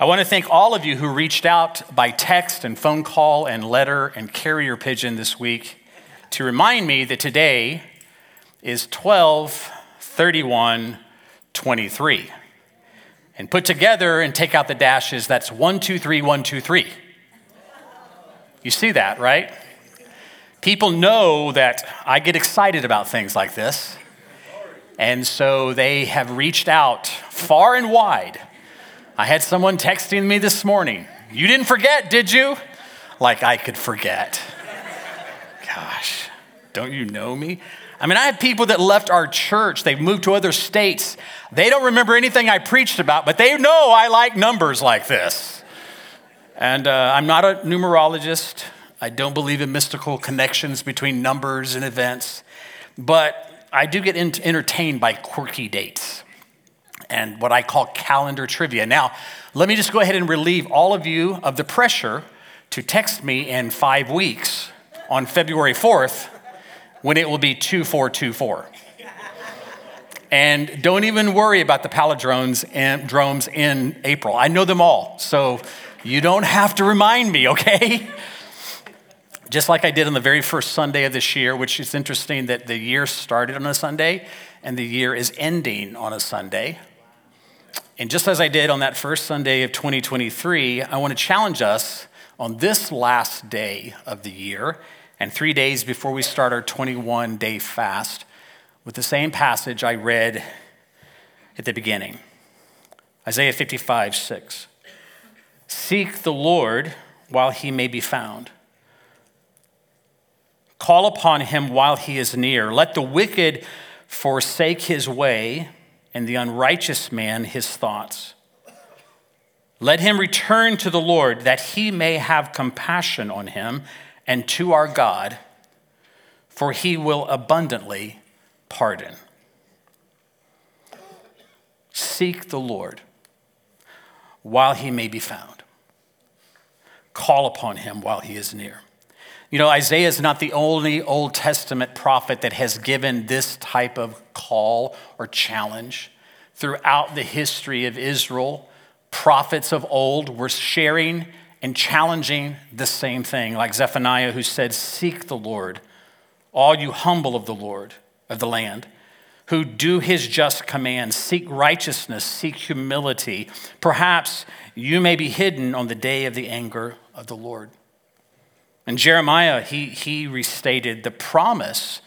I want to thank all of you who reached out by text and phone call and letter and carrier pigeon this week to remind me that today is 12 31 23. And put together and take out the dashes, that's 1 2 3 1 2 3. You see that, right? People know that I get excited about things like this. And so they have reached out far and wide. I had someone texting me this morning. You didn't forget, did you? Like I could forget. Gosh, don't you know me? I mean, I have people that left our church, they've moved to other states. They don't remember anything I preached about, but they know I like numbers like this. And uh, I'm not a numerologist. I don't believe in mystical connections between numbers and events, but I do get entertained by quirky dates and what I call calendar trivia. Now, let me just go ahead and relieve all of you of the pressure to text me in five weeks on February 4th when it will be 2424. And don't even worry about the palindromes and drones in April. I know them all. So you don't have to remind me, okay? just like I did on the very first Sunday of this year, which is interesting that the year started on a Sunday and the year is ending on a Sunday. And just as I did on that first Sunday of 2023, I want to challenge us on this last day of the year and three days before we start our 21 day fast with the same passage I read at the beginning Isaiah 55, 6. Seek the Lord while he may be found Call upon him while he is near. Let the wicked forsake his way, and the unrighteous man his thoughts. Let him return to the Lord, that he may have compassion on him, and to our God, for he will abundantly pardon. Seek the Lord while he may be found. Call upon him while he is near. You know, Isaiah is not the only Old Testament prophet that has given this type of call or challenge. Throughout the history of Israel, prophets of old were sharing and challenging the same thing, like Zephaniah, who said, Seek the Lord, all you humble of the Lord, of the land, who do his just commands, seek righteousness, seek humility. Perhaps you may be hidden on the day of the anger of the Lord. And Jeremiah, he, he restated the promise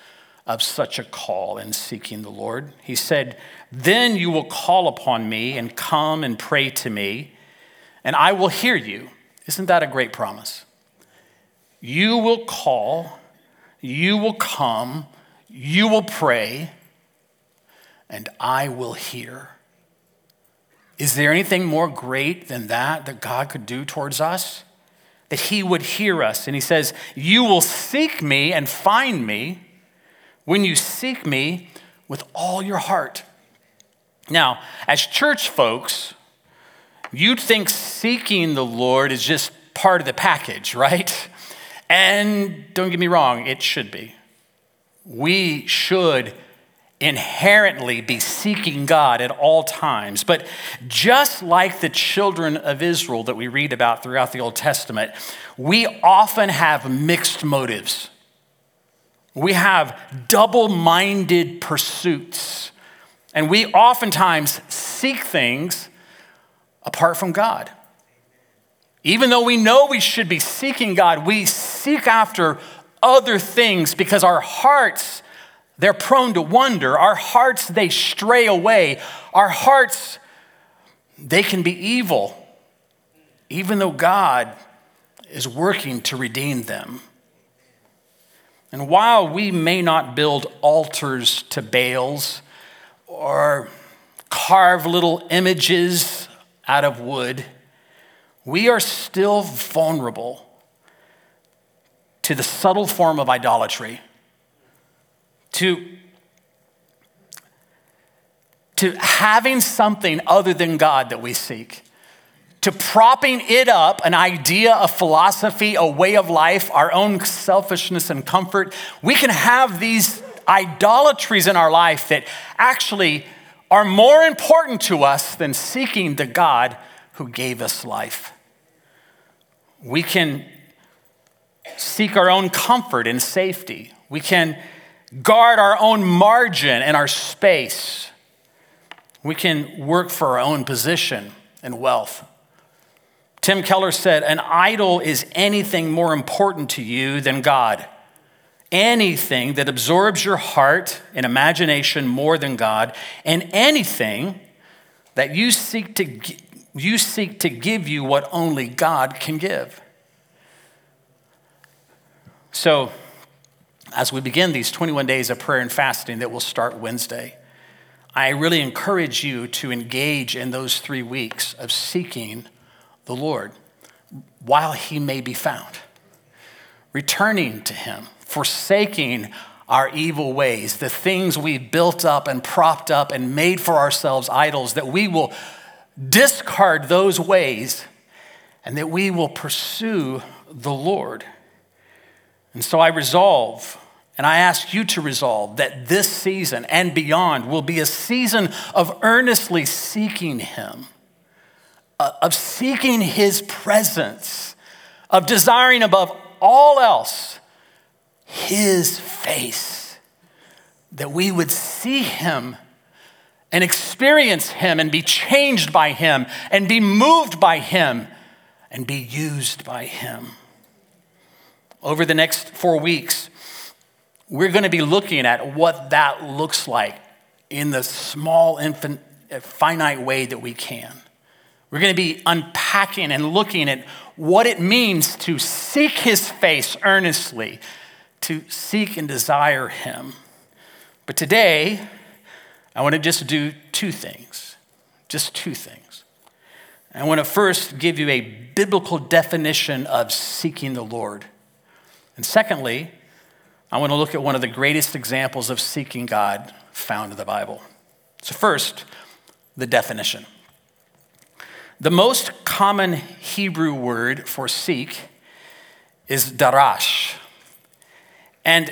of such a call in seeking the Lord. He said, Then you will call upon me and come and pray to me, and I will hear you. Isn't that a great promise? You will call, you will come, you will pray, and I will hear. Is there anything more great than that that God could do towards us? That he would hear us. And he says, You will seek me and find me when you seek me with all your heart. Now, as church folks, you'd think seeking the Lord is just part of the package, right? And don't get me wrong, it should be. We should inherently be seeking God at all times. But just like the children of Israel that we read about throughout the Old Testament, we often have mixed motives. We have double minded pursuits. And we oftentimes seek things apart from God. Even though we know we should be seeking God, we seek after other things because our hearts they're prone to wonder. Our hearts, they stray away. Our hearts, they can be evil, even though God is working to redeem them. And while we may not build altars to Baals or carve little images out of wood, we are still vulnerable to the subtle form of idolatry to, to having something other than God that we seek, to propping it up, an idea, a philosophy, a way of life, our own selfishness and comfort. We can have these idolatries in our life that actually are more important to us than seeking the God who gave us life. We can seek our own comfort and safety. We can guard our own margin and our space. We can work for our own position and wealth. Tim Keller said, An idol is anything more important to you than God. Anything that absorbs your heart and imagination more than God, and anything that you seek to, you seek to give you what only God can give. So, as we begin these 21 days of prayer and fasting that will start Wednesday, I really encourage you to engage in those three weeks of seeking the Lord while he may be found, returning to him, forsaking our evil ways, the things we've built up and propped up and made for ourselves idols, that we will discard those ways and that we will pursue the Lord. And so I resolve, and I ask you to resolve, that this season and beyond will be a season of earnestly seeking Him, uh, of seeking His presence, of desiring above all else His face, that we would see Him and experience Him and be changed by Him and be moved by Him and be used by Him. Over the next four weeks, we're going to be looking at what that looks like in the small, infant, uh, finite way that we can. We're going to be unpacking and looking at what it means to seek his face earnestly, to seek and desire him. But today, I want to just do two things. Just two things. I want to first give you a biblical definition of seeking the Lord. And secondly, I want to look at one of the greatest examples of seeking God found in the Bible. So, first, the definition. The most common Hebrew word for seek is darash. And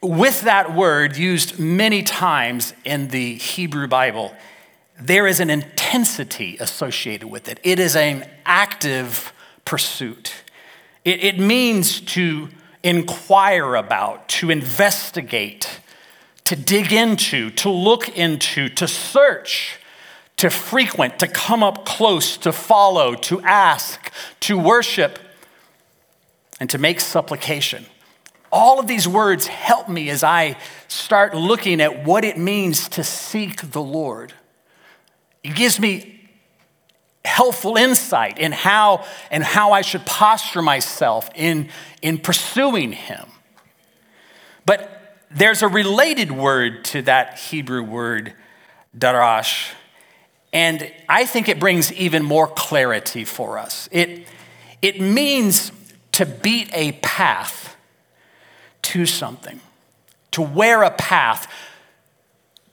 with that word used many times in the Hebrew Bible, there is an intensity associated with it. It is an active pursuit. It, it means to inquire about, to investigate, to dig into, to look into, to search, to frequent, to come up close, to follow, to ask, to worship, and to make supplication. All of these words help me as I start looking at what it means to seek the Lord. It gives me helpful insight in how and how I should posture myself in, in pursuing him. But there's a related word to that Hebrew word, darash, and I think it brings even more clarity for us. It, it means to beat a path to something, to wear a path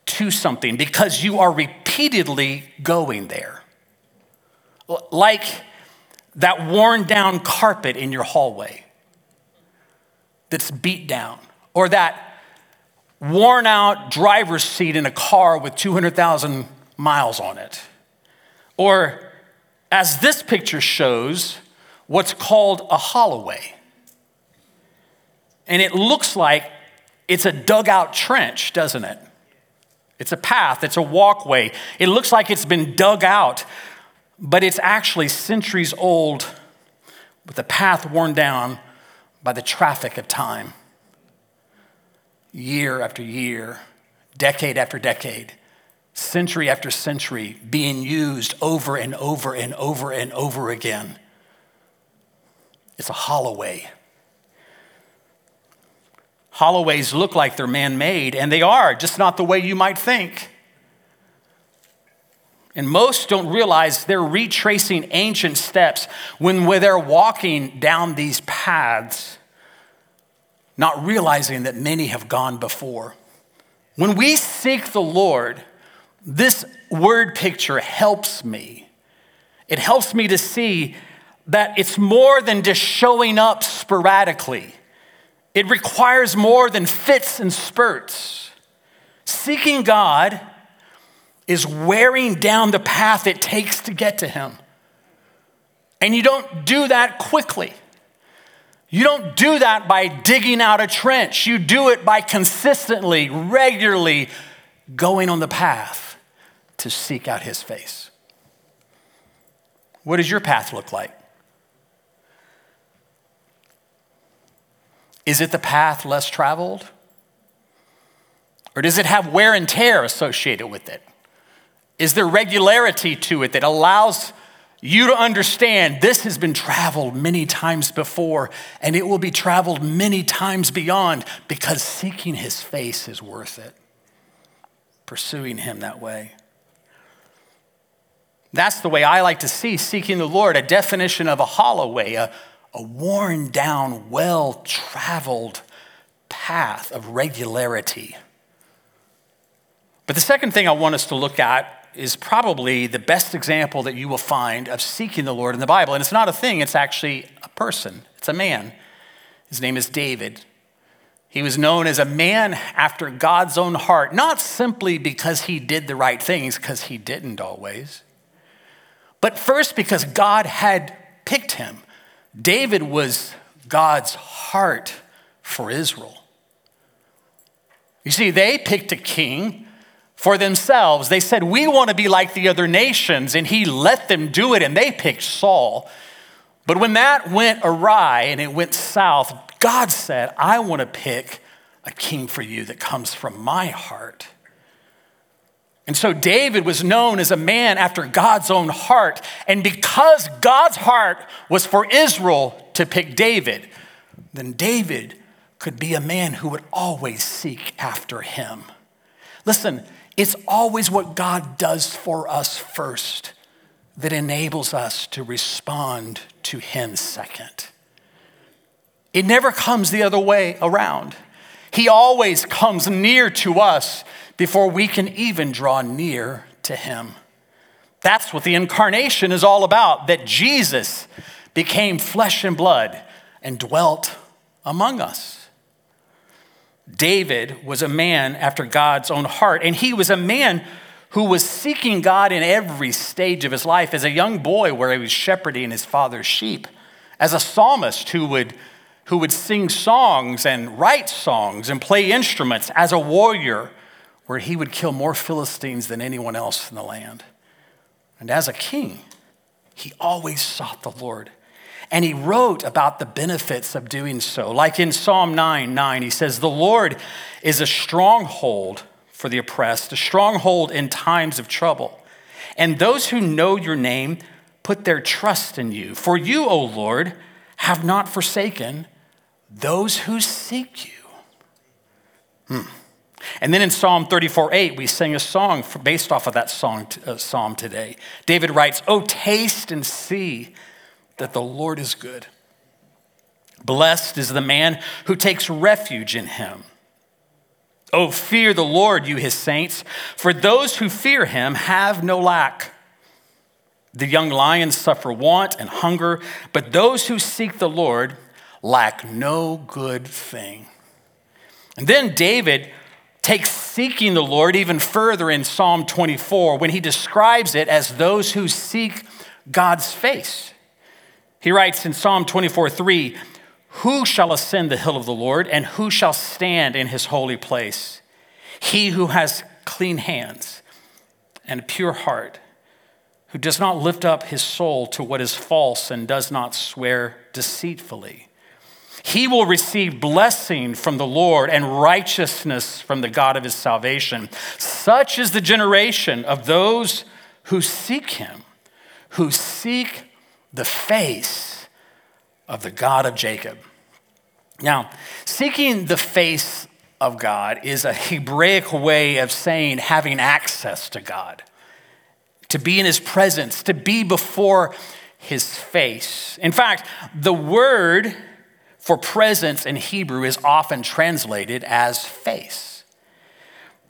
to something because you are repeatedly going there like that worn down carpet in your hallway that's beat down, or that worn out driver's seat in a car with 200,000 miles on it, or as this picture shows, what's called a holloway. And it looks like it's a dugout trench, doesn't it? It's a path, it's a walkway. It looks like it's been dug out but it's actually centuries old with the path worn down by the traffic of time. Year after year, decade after decade, century after century, being used over and over and over and over again. It's a holloway. Holloways look like they're man made, and they are, just not the way you might think. And most don't realize they're retracing ancient steps when they're walking down these paths, not realizing that many have gone before. When we seek the Lord, this word picture helps me. It helps me to see that it's more than just showing up sporadically. It requires more than fits and spurts. Seeking God is wearing down the path it takes to get to Him. And you don't do that quickly. You don't do that by digging out a trench. You do it by consistently, regularly going on the path to seek out his face. What does your path look like? Is it the path less traveled? Or does it have wear and tear associated with it? Is there regularity to it that allows you to understand this has been traveled many times before and it will be traveled many times beyond because seeking his face is worth it. Pursuing him that way. That's the way I like to see seeking the Lord, a definition of a hollow way, a, a worn down, well traveled path of regularity. But the second thing I want us to look at is probably the best example that you will find of seeking the Lord in the Bible. And it's not a thing, it's actually a person, it's a man. His name is David. He was known as a man after God's own heart, not simply because he did the right things, because he didn't always, but first because God had picked him. David was God's heart for Israel. You see, they picked a king for themselves. They said, We want to be like the other nations. And he let them do it, and they picked Saul. But when that went awry and it went south, God said, I want to pick a king for you that comes from my heart. And so David was known as a man after God's own heart. And because God's heart was for Israel to pick David, then David could be a man who would always seek after him. Listen, it's always what God does for us first that enables us to respond to Him second. It never comes the other way around. He always comes near to us before we can even draw near to Him. That's what the incarnation is all about that Jesus became flesh and blood and dwelt among us. David was a man after God's own heart, and he was a man who was seeking God in every stage of his life as a young boy, where he was shepherding his father's sheep, as a psalmist who would, who would sing songs and write songs and play instruments, as a warrior, where he would kill more Philistines than anyone else in the land. And as a king, he always sought the Lord. And he wrote about the benefits of doing so. Like in Psalm 9 9, he says, The Lord is a stronghold for the oppressed, a stronghold in times of trouble. And those who know your name put their trust in you. For you, O Lord, have not forsaken those who seek you. Hmm. And then in Psalm 34 8, we sing a song based off of that song, uh, psalm today. David writes, Oh, taste and see that the Lord is good. Blessed is the man who takes refuge in him. Oh, fear the Lord, you his saints, for those who fear him have no lack. The young lions suffer want and hunger, but those who seek the Lord lack no good thing. And then David takes seeking the Lord even further in Psalm 24 when he describes it as those who seek God's face. He writes in Psalm 24 3, Who shall ascend the hill of the Lord, and who shall stand in his holy place? He who has clean hands and a pure heart, who does not lift up his soul to what is false and does not swear deceitfully. He will receive blessing from the Lord and righteousness from the God of his salvation. Such is the generation of those who seek him, who seek the face of the God of Jacob. Now, seeking the face of God is a Hebraic way of saying having access to God, to be in his presence, to be before his face. In fact, the word for presence in Hebrew is often translated as face.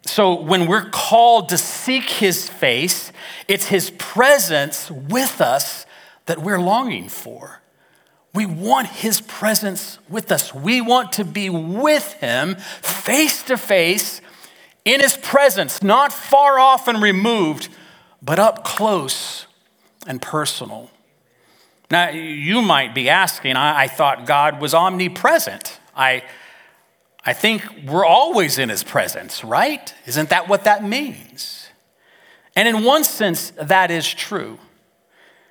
So when we're called to seek his face, it's his presence with us that we're longing for. We want his presence with us. We want to be with him face to face in his presence, not far off and removed, but up close and personal. Now, you might be asking, I, I thought God was omnipresent. I, I think we're always in his presence, right? Isn't that what that means? And in one sense, that is true.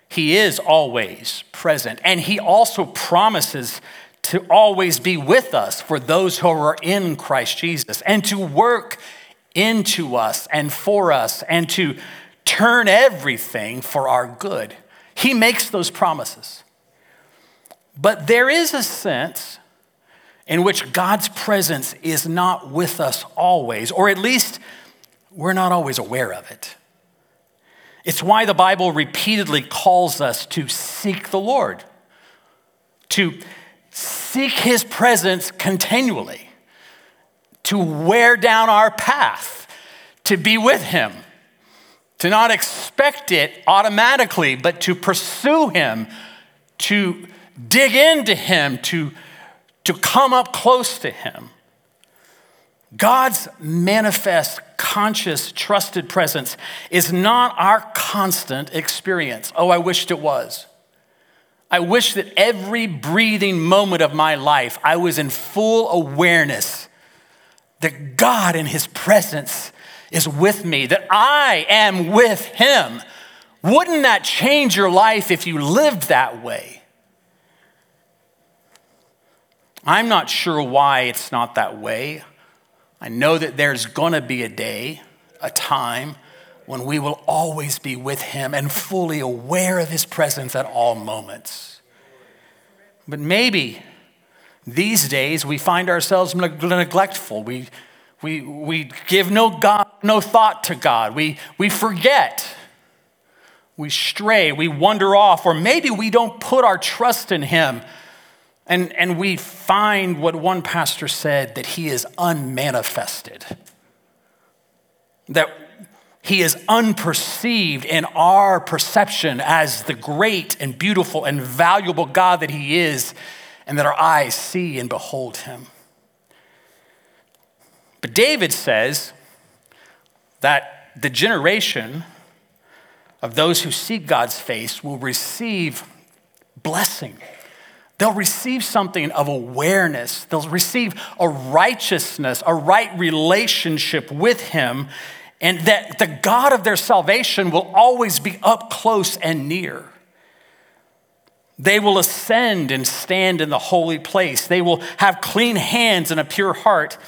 He is always present, and he also promises to always be with us for those who are in Christ Jesus and to work into us and for us and to turn everything for our good. He makes those promises. But there is a sense in which God's presence is not with us always, or at least we're not always aware of it. It's why the Bible repeatedly calls us to seek the Lord, to seek his presence continually, to wear down our path, to be with him to not expect it automatically, but to pursue Him, to dig into Him, to, to come up close to Him. God's manifest, conscious, trusted presence is not our constant experience. Oh, I wished it was. I wish that every breathing moment of my life I was in full awareness that God in His presence is with me, that I am with him. Wouldn't that change your life if you lived that way? I'm not sure why it's not that way. I know that there's going to be a day, a time, when we will always be with Him and fully aware of His presence at all moments. But maybe these days we find ourselves neglectful. We we, we give no, God, no thought to God. We, we forget. We stray. We wander off. Or maybe we don't put our trust in Him. And, and we find what one pastor said that He is unmanifested. That He is unperceived in our perception as the great and beautiful and valuable God that He is, and that our eyes see and behold Him. But David says that the generation of those who seek God's face will receive blessing. They'll receive something of awareness. They'll receive a righteousness, a right relationship with Him, and that the God of their salvation will always be up close and near. They will ascend and stand in the holy place. They will have clean hands and a pure heart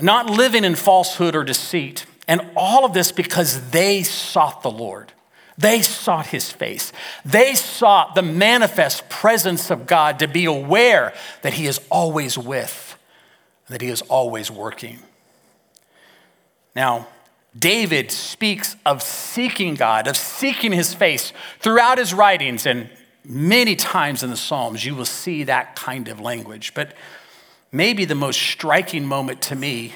not living in falsehood or deceit. And all of this because they sought the Lord. They sought his face. They sought the manifest presence of God to be aware that he is always with, that he is always working. Now, David speaks of seeking God, of seeking his face throughout his writings, and many times in the Psalms you will see that kind of language. But maybe the most striking moment to me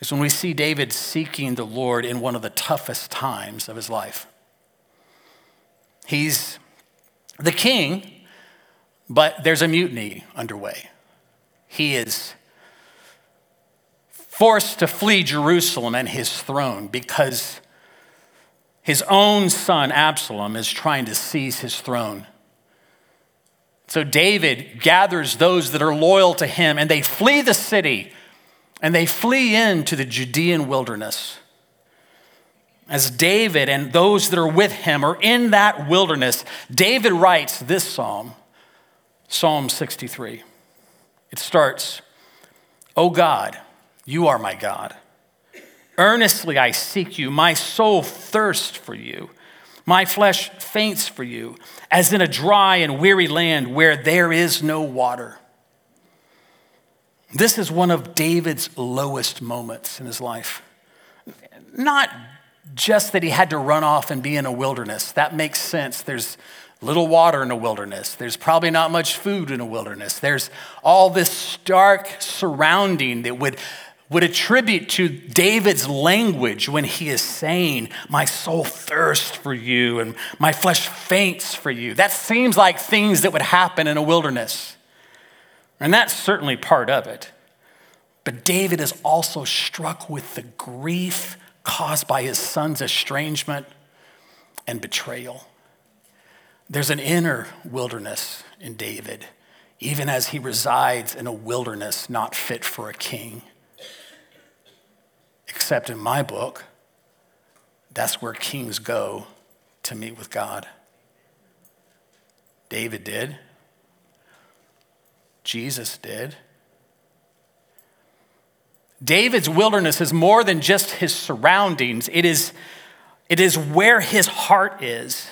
is when we see David seeking the Lord in one of the toughest times of his life. He's the king, but there's a mutiny underway. He is forced to flee Jerusalem and his throne because his own son Absalom is trying to seize his throne. So David gathers those that are loyal to him and they flee the city and they flee into the Judean wilderness. As David and those that are with him are in that wilderness, David writes this psalm, Psalm 63. It starts, O God, you are my God. Earnestly I seek you. My soul thirsts for you. My flesh faints for you, as in a dry and weary land where there is no water. This is one of David's lowest moments in his life. Not just that he had to run off and be in a wilderness. That makes sense. There's little water in a wilderness. There's probably not much food in a wilderness. There's all this stark surrounding that would, would attribute to David's language when he is saying, My soul thirsts for you and my flesh faints for you. That seems like things that would happen in a wilderness. And that's certainly part of it. But David is also struck with the grief caused by his son's estrangement and betrayal. There's an inner wilderness in David, even as he resides in a wilderness not fit for a king. Except in my book, that's where kings go to meet with God. David did. Jesus did. David's wilderness is more than just his surroundings, it is, it is where his heart is.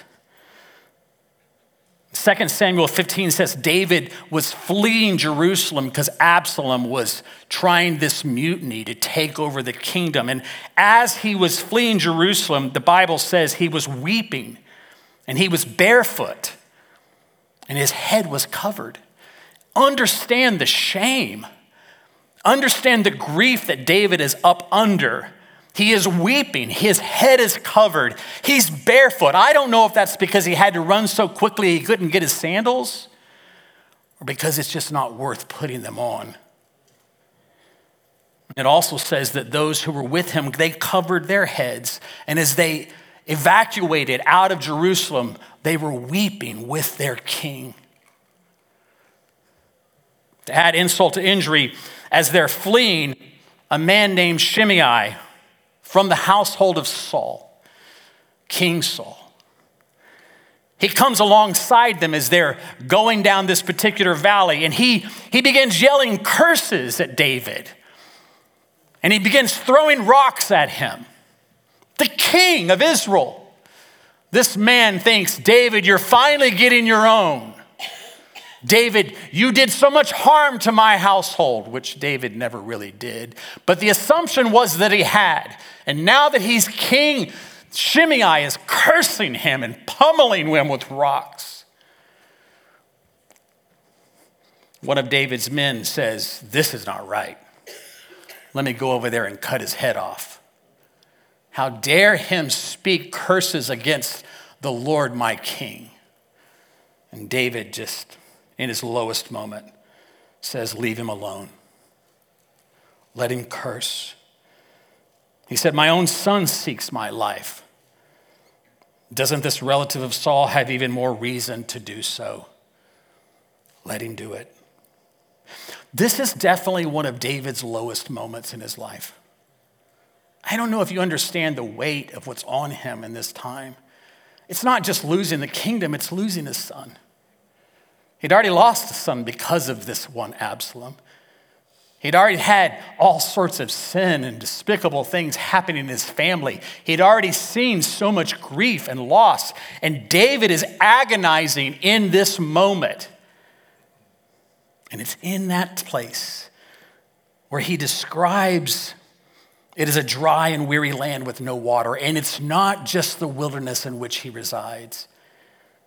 2 Samuel 15 says David was fleeing Jerusalem because Absalom was trying this mutiny to take over the kingdom. And as he was fleeing Jerusalem, the Bible says he was weeping and he was barefoot and his head was covered. Understand the shame, understand the grief that David is up under he is weeping. His head is covered. He's barefoot. I don't know if that's because he had to run so quickly he couldn't get his sandals or because it's just not worth putting them on. It also says that those who were with him, they covered their heads. And as they evacuated out of Jerusalem, they were weeping with their king. To add insult to injury, as they're fleeing, a man named Shimei from the household of Saul, King Saul. He comes alongside them as they're going down this particular valley, and he, he begins yelling curses at David. And he begins throwing rocks at him. The king of Israel. This man thinks, David, you're finally getting your own. David, you did so much harm to my household, which David never really did. But the assumption was that he had. And now that he's king, Shimei is cursing him and pummeling him with rocks. One of David's men says, This is not right. Let me go over there and cut his head off. How dare him speak curses against the Lord my king? And David just in his lowest moment, says, Leave him alone. Let him curse. He said, My own son seeks my life. Doesn't this relative of Saul have even more reason to do so? Let him do it. This is definitely one of David's lowest moments in his life. I don't know if you understand the weight of what's on him in this time. It's not just losing the kingdom, it's losing his son. He'd already lost a son because of this one Absalom. He'd already had all sorts of sin and despicable things happening in his family. He'd already seen so much grief and loss. And David is agonizing in this moment. And it's in that place where he describes it as a dry and weary land with no water. And it's not just the wilderness in which he resides,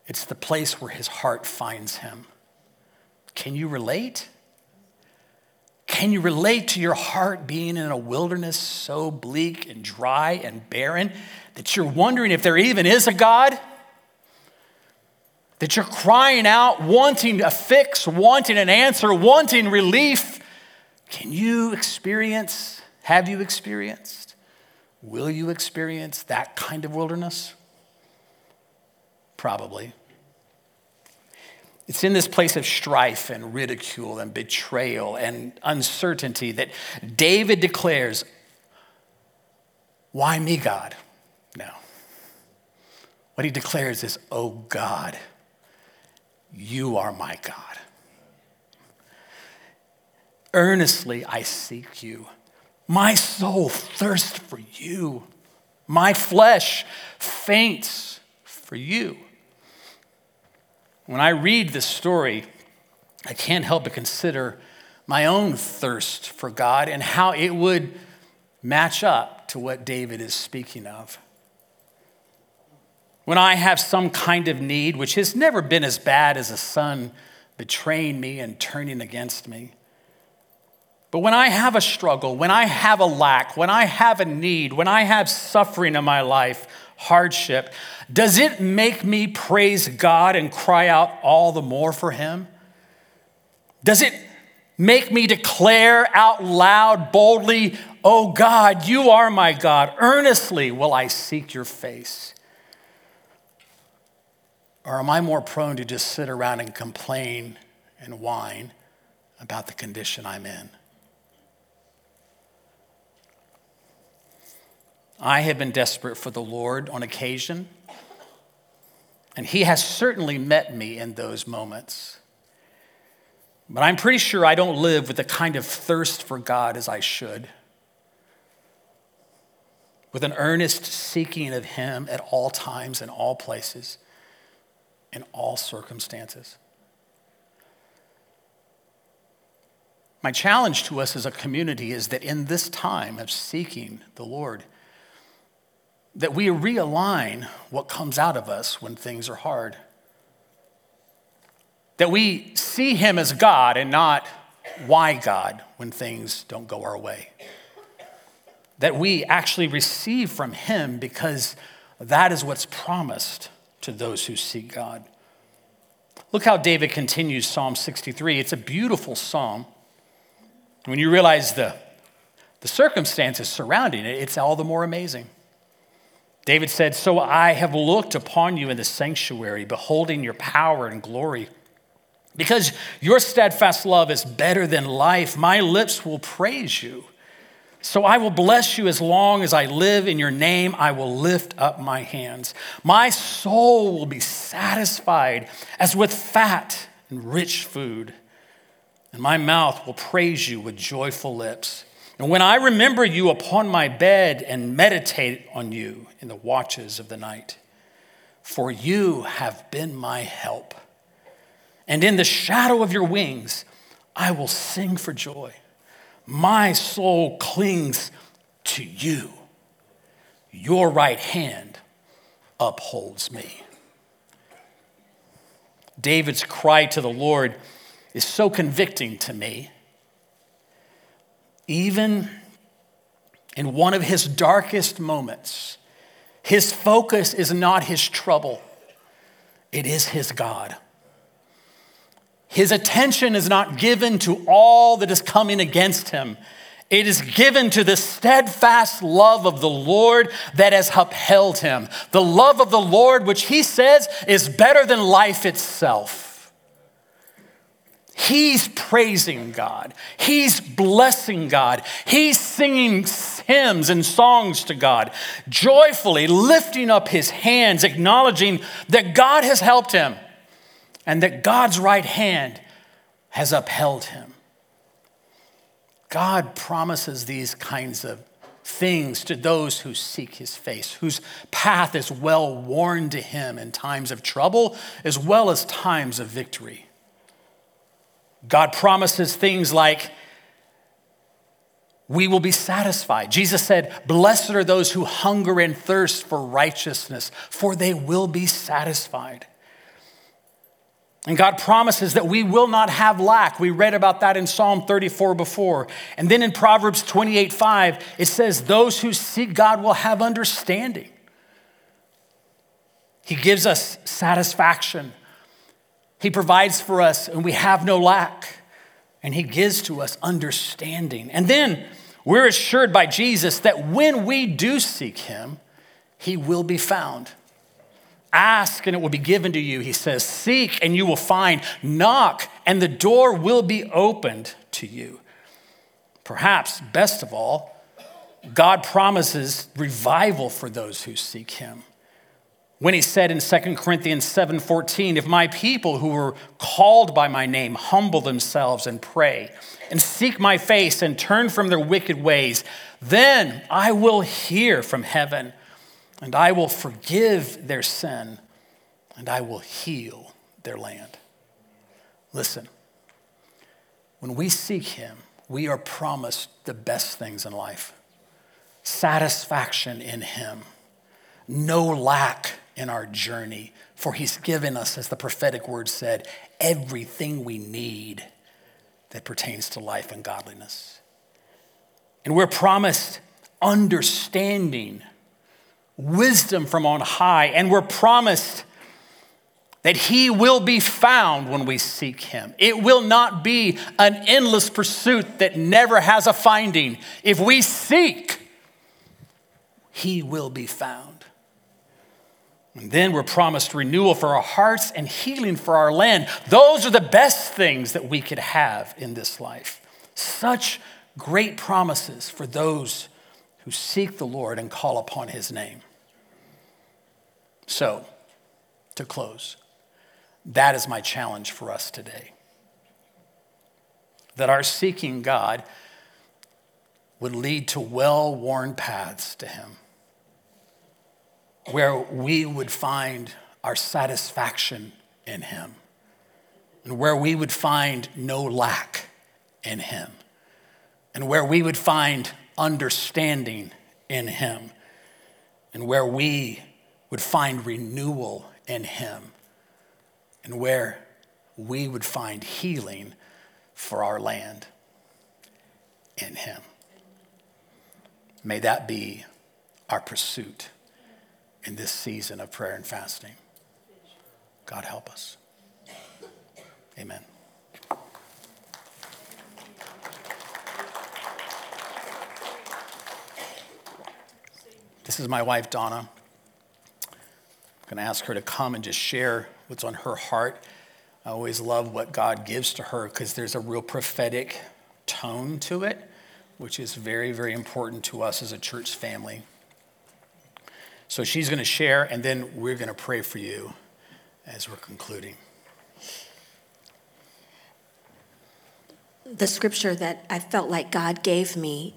it's the place where his heart finds him. Can you relate? Can you relate to your heart being in a wilderness so bleak and dry and barren that you're wondering if there even is a God? That you're crying out, wanting a fix, wanting an answer, wanting relief. Can you experience, have you experienced, will you experience that kind of wilderness? Probably. It's in this place of strife and ridicule and betrayal and uncertainty that David declares, Why me, God? No. What he declares is, Oh God, you are my God. Earnestly I seek you. My soul thirsts for you. My flesh faints for you. When I read this story, I can't help but consider my own thirst for God and how it would match up to what David is speaking of. When I have some kind of need, which has never been as bad as a son betraying me and turning against me, but when I have a struggle, when I have a lack, when I have a need, when I have suffering in my life, hardship, does it make me praise God and cry out all the more for Him? Does it make me declare out loud, boldly, Oh God, you are my God. Earnestly will I seek your face. Or am I more prone to just sit around and complain and whine about the condition I'm in? I have been desperate for the Lord on occasion, and He has certainly met me in those moments. But I'm pretty sure I don't live with the kind of thirst for God as I should, with an earnest seeking of Him at all times and all places, in all circumstances. My challenge to us as a community is that in this time of seeking the Lord, that we realign what comes out of us when things are hard. That we see Him as God and not why God when things don't go our way. That we actually receive from Him because that is what's promised to those who seek God. Look how David continues Psalm 63. It's a beautiful psalm. When you realize the, the circumstances surrounding it, it's all the more amazing. David said, So I have looked upon you in the sanctuary, beholding your power and glory. Because your steadfast love is better than life, my lips will praise you. So I will bless you as long as I live. In your name, I will lift up my hands. My soul will be satisfied as with fat and rich food, and my mouth will praise you with joyful lips. And when I remember you upon my bed and meditate on you in the watches of the night, for you have been my help. And in the shadow of your wings, I will sing for joy. My soul clings to you. Your right hand upholds me. David's cry to the Lord is so convicting to me even in one of his darkest moments, his focus is not his trouble, it is his God. His attention is not given to all that is coming against him. It is given to the steadfast love of the Lord that has upheld him. The love of the Lord, which he says is better than life itself. He's praising God. He's blessing God. He's singing hymns and songs to God, joyfully lifting up his hands, acknowledging that God has helped him and that God's right hand has upheld him. God promises these kinds of things to those who seek his face, whose path is well worn to him in times of trouble as well as times of victory. God promises things like, we will be satisfied. Jesus said, Blessed are those who hunger and thirst for righteousness, for they will be satisfied. And God promises that we will not have lack. We read about that in Psalm 34 before. And then in Proverbs 28 5, it says, Those who seek God will have understanding. He gives us satisfaction he provides for us and we have no lack. And He gives to us understanding. And then we're assured by Jesus that when we do seek Him, He will be found. Ask and it will be given to you. He says, Seek and you will find. Knock and the door will be opened to you. Perhaps, best of all, God promises revival for those who seek Him when he said in 2 Corinthians 7:14, "If my people who were called by my name humble themselves and pray and seek my face and turn from their wicked ways, then I will hear from heaven and I will forgive their sin and I will heal their land." Listen. When we seek him, we are promised the best things in life. Satisfaction in him, no lack in our journey, for He's given us, as the prophetic word said, everything we need that pertains to life and godliness. And we're promised understanding, wisdom from on high, and we're promised that He will be found when we seek Him. It will not be an endless pursuit that never has a finding. If we seek, He will be found. And then we're promised renewal for our hearts and healing for our land. Those are the best things that we could have in this life. Such great promises for those who seek the Lord and call upon his name. So, to close, that is my challenge for us today. That our seeking God would lead to well worn paths to him where we would find our satisfaction in Him and where we would find no lack in Him and where we would find understanding in Him and where we would find renewal in Him and where we would find healing for our land in Him. May that be our pursuit in this season of prayer and fasting. God help us. Amen. This is my wife, Donna. I'm going to ask her to come and just share what's on her heart. I always love what God gives to her because there's a real prophetic tone to it, which is very, very important to us as a church family. So she's going to share, and then we're going to pray for you as we're concluding. The scripture that I felt like God gave me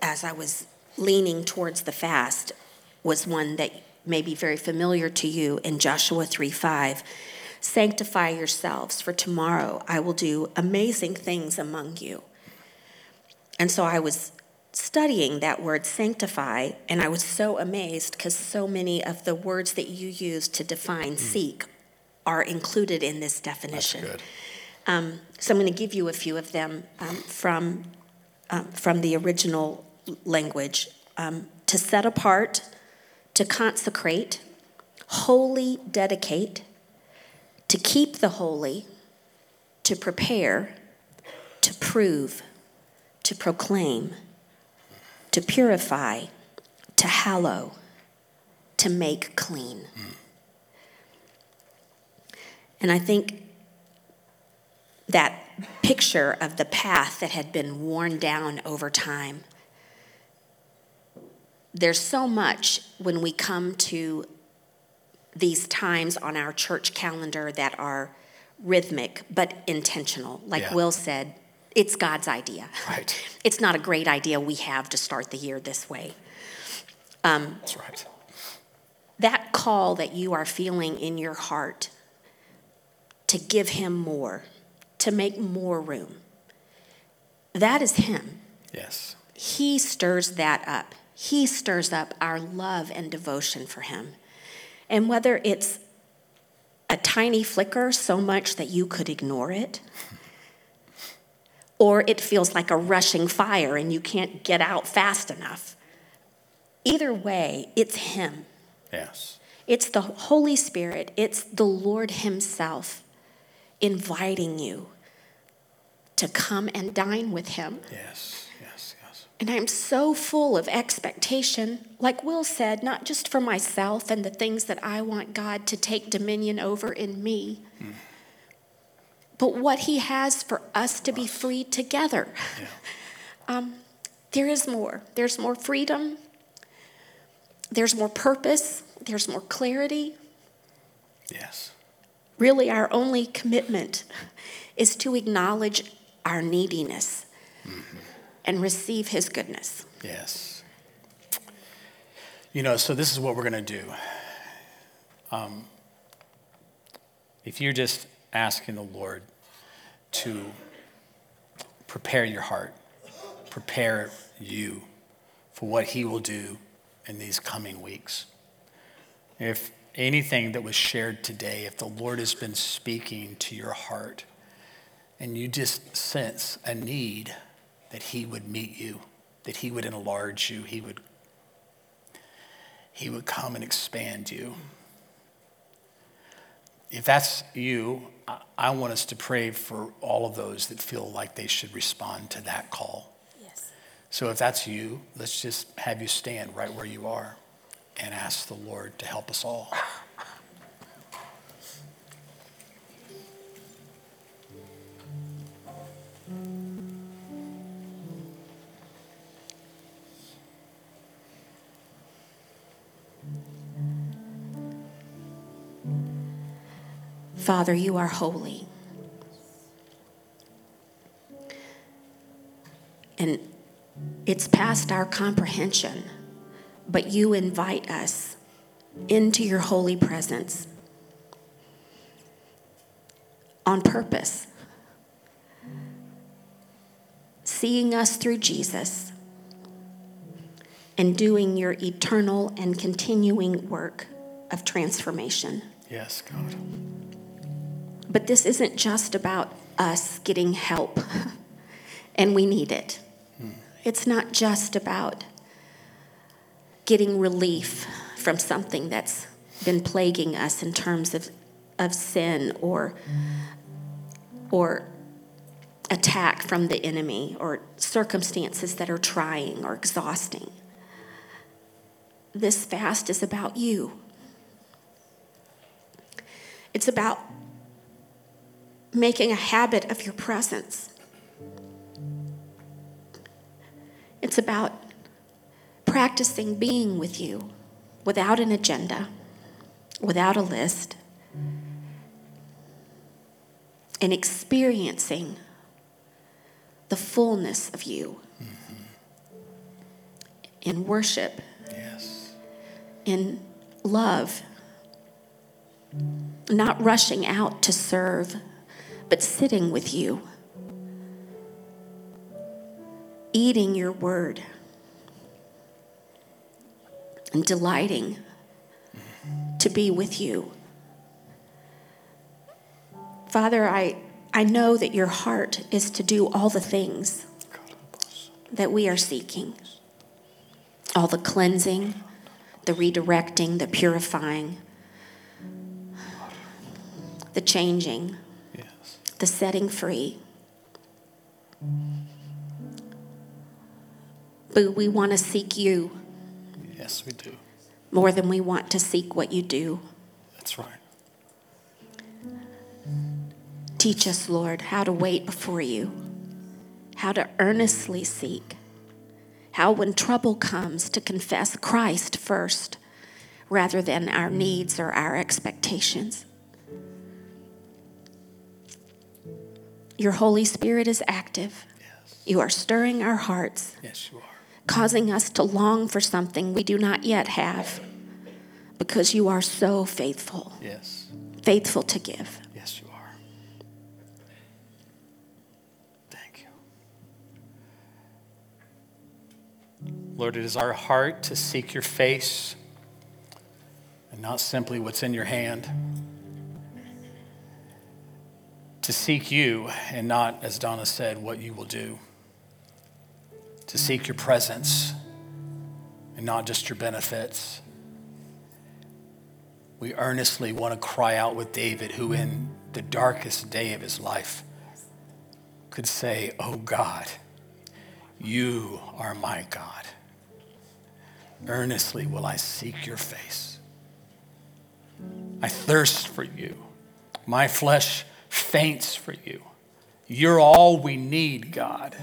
as I was leaning towards the fast was one that may be very familiar to you in Joshua 3 5. Sanctify yourselves, for tomorrow I will do amazing things among you. And so I was studying that word sanctify, and I was so amazed because so many of the words that you use to define mm. seek are included in this definition. That's good. Um, so I'm going to give you a few of them um, from, um, from the original language. Um, to set apart, to consecrate, wholly dedicate, to keep the holy, to prepare, to prove, to proclaim to purify, to hallow, to make clean. Mm. And I think that picture of the path that had been worn down over time. There's so much when we come to these times on our church calendar that are rhythmic but intentional. Like yeah. Will said, it's God's idea. Right. It's not a great idea we have to start the year this way. Um, That's right. That call that you are feeling in your heart to give Him more, to make more room, that is Him. Yes. He stirs that up. He stirs up our love and devotion for Him. And whether it's a tiny flicker so much that you could ignore it, or it feels like a rushing fire and you can't get out fast enough. Either way, it's Him. Yes. It's the Holy Spirit, it's the Lord Himself inviting you to come and dine with Him. Yes, yes, yes. And I'm so full of expectation, like Will said, not just for myself and the things that I want God to take dominion over in me. Mm but what He has for us to be free together. Yeah. Um, there is more. There's more freedom, there's more purpose, there's more clarity. Yes. Really, our only commitment is to acknowledge our neediness mm-hmm. and receive His goodness. Yes. You know, so this is what we're going to do. Um, if you're just asking the Lord to prepare your heart, prepare you for what He will do in these coming weeks. If anything that was shared today, if the Lord has been speaking to your heart and you just sense a need that He would meet you, that He would enlarge you, He would, he would come and expand you. If that's you, I want us to pray for all of those that feel like they should respond to that call. Yes. So if that's you, let's just have you stand right where you are and ask the Lord to help us all. Father, you are holy. And it's past our comprehension, but you invite us into your holy presence on purpose, seeing us through Jesus and doing your eternal and continuing work of transformation. Yes, God. But this isn't just about us getting help, and we need it. Hmm. It's not just about getting relief from something that's been plaguing us in terms of, of sin or, or attack from the enemy or circumstances that are trying or exhausting. This fast is about you. It's about making a habit of your presence. It's about practicing being with you without an agenda, without a list, and experiencing the fullness of you mm-hmm. in worship, yes. in love, not rushing out to serve, but sitting with you, eating your word, and delighting to be with you. Father, I, I know that your heart is to do all the things that we are seeking all the cleansing, the redirecting, the purifying, the changing. The setting free. But we want to seek you. Yes, we do. More than we want to seek what you do. That's right. Teach us, Lord, how to wait before you, how to earnestly seek, how when trouble comes to confess Christ first rather than our needs or our expectations. Your Holy Spirit is active. Yes. You are stirring our hearts. Yes, you are. Causing us to long for something we do not yet have because you are so faithful. Yes. Faithful to give. Yes, you are. Thank you. Lord, it is our heart to seek your face and not simply what's in your hand. To seek you and not, as Donna said, what you will do. To seek your presence and not just your benefits. We earnestly want to cry out with David, who in the darkest day of his life could say, Oh God, you are my God. Earnestly will I seek your face. I thirst for you. My flesh faints for you. You're all we need, God.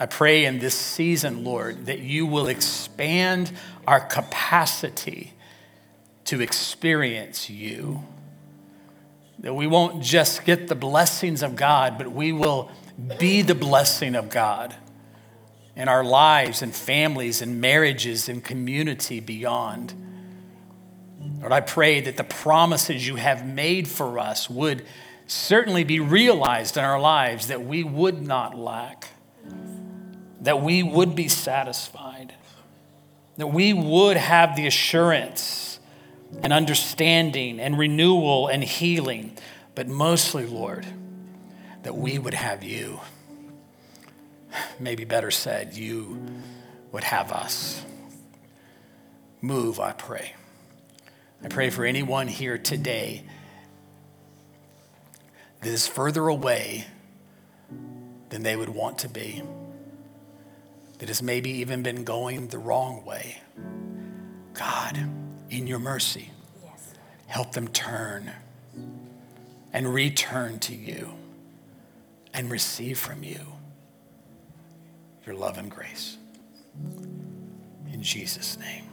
I pray in this season, Lord, that you will expand our capacity to experience you. That we won't just get the blessings of God, but we will be the blessing of God in our lives and families and marriages and community beyond. Lord, I pray that the promises you have made for us would certainly be realized in our lives, that we would not lack, that we would be satisfied, that we would have the assurance and understanding and renewal and healing, but mostly, Lord, that we would have you maybe better said, you would have us. Move, I pray. I pray for anyone here today that is further away than they would want to be, that has maybe even been going the wrong way. God, in your mercy, yes. help them turn and return to you and receive from you your love and grace. In Jesus' name.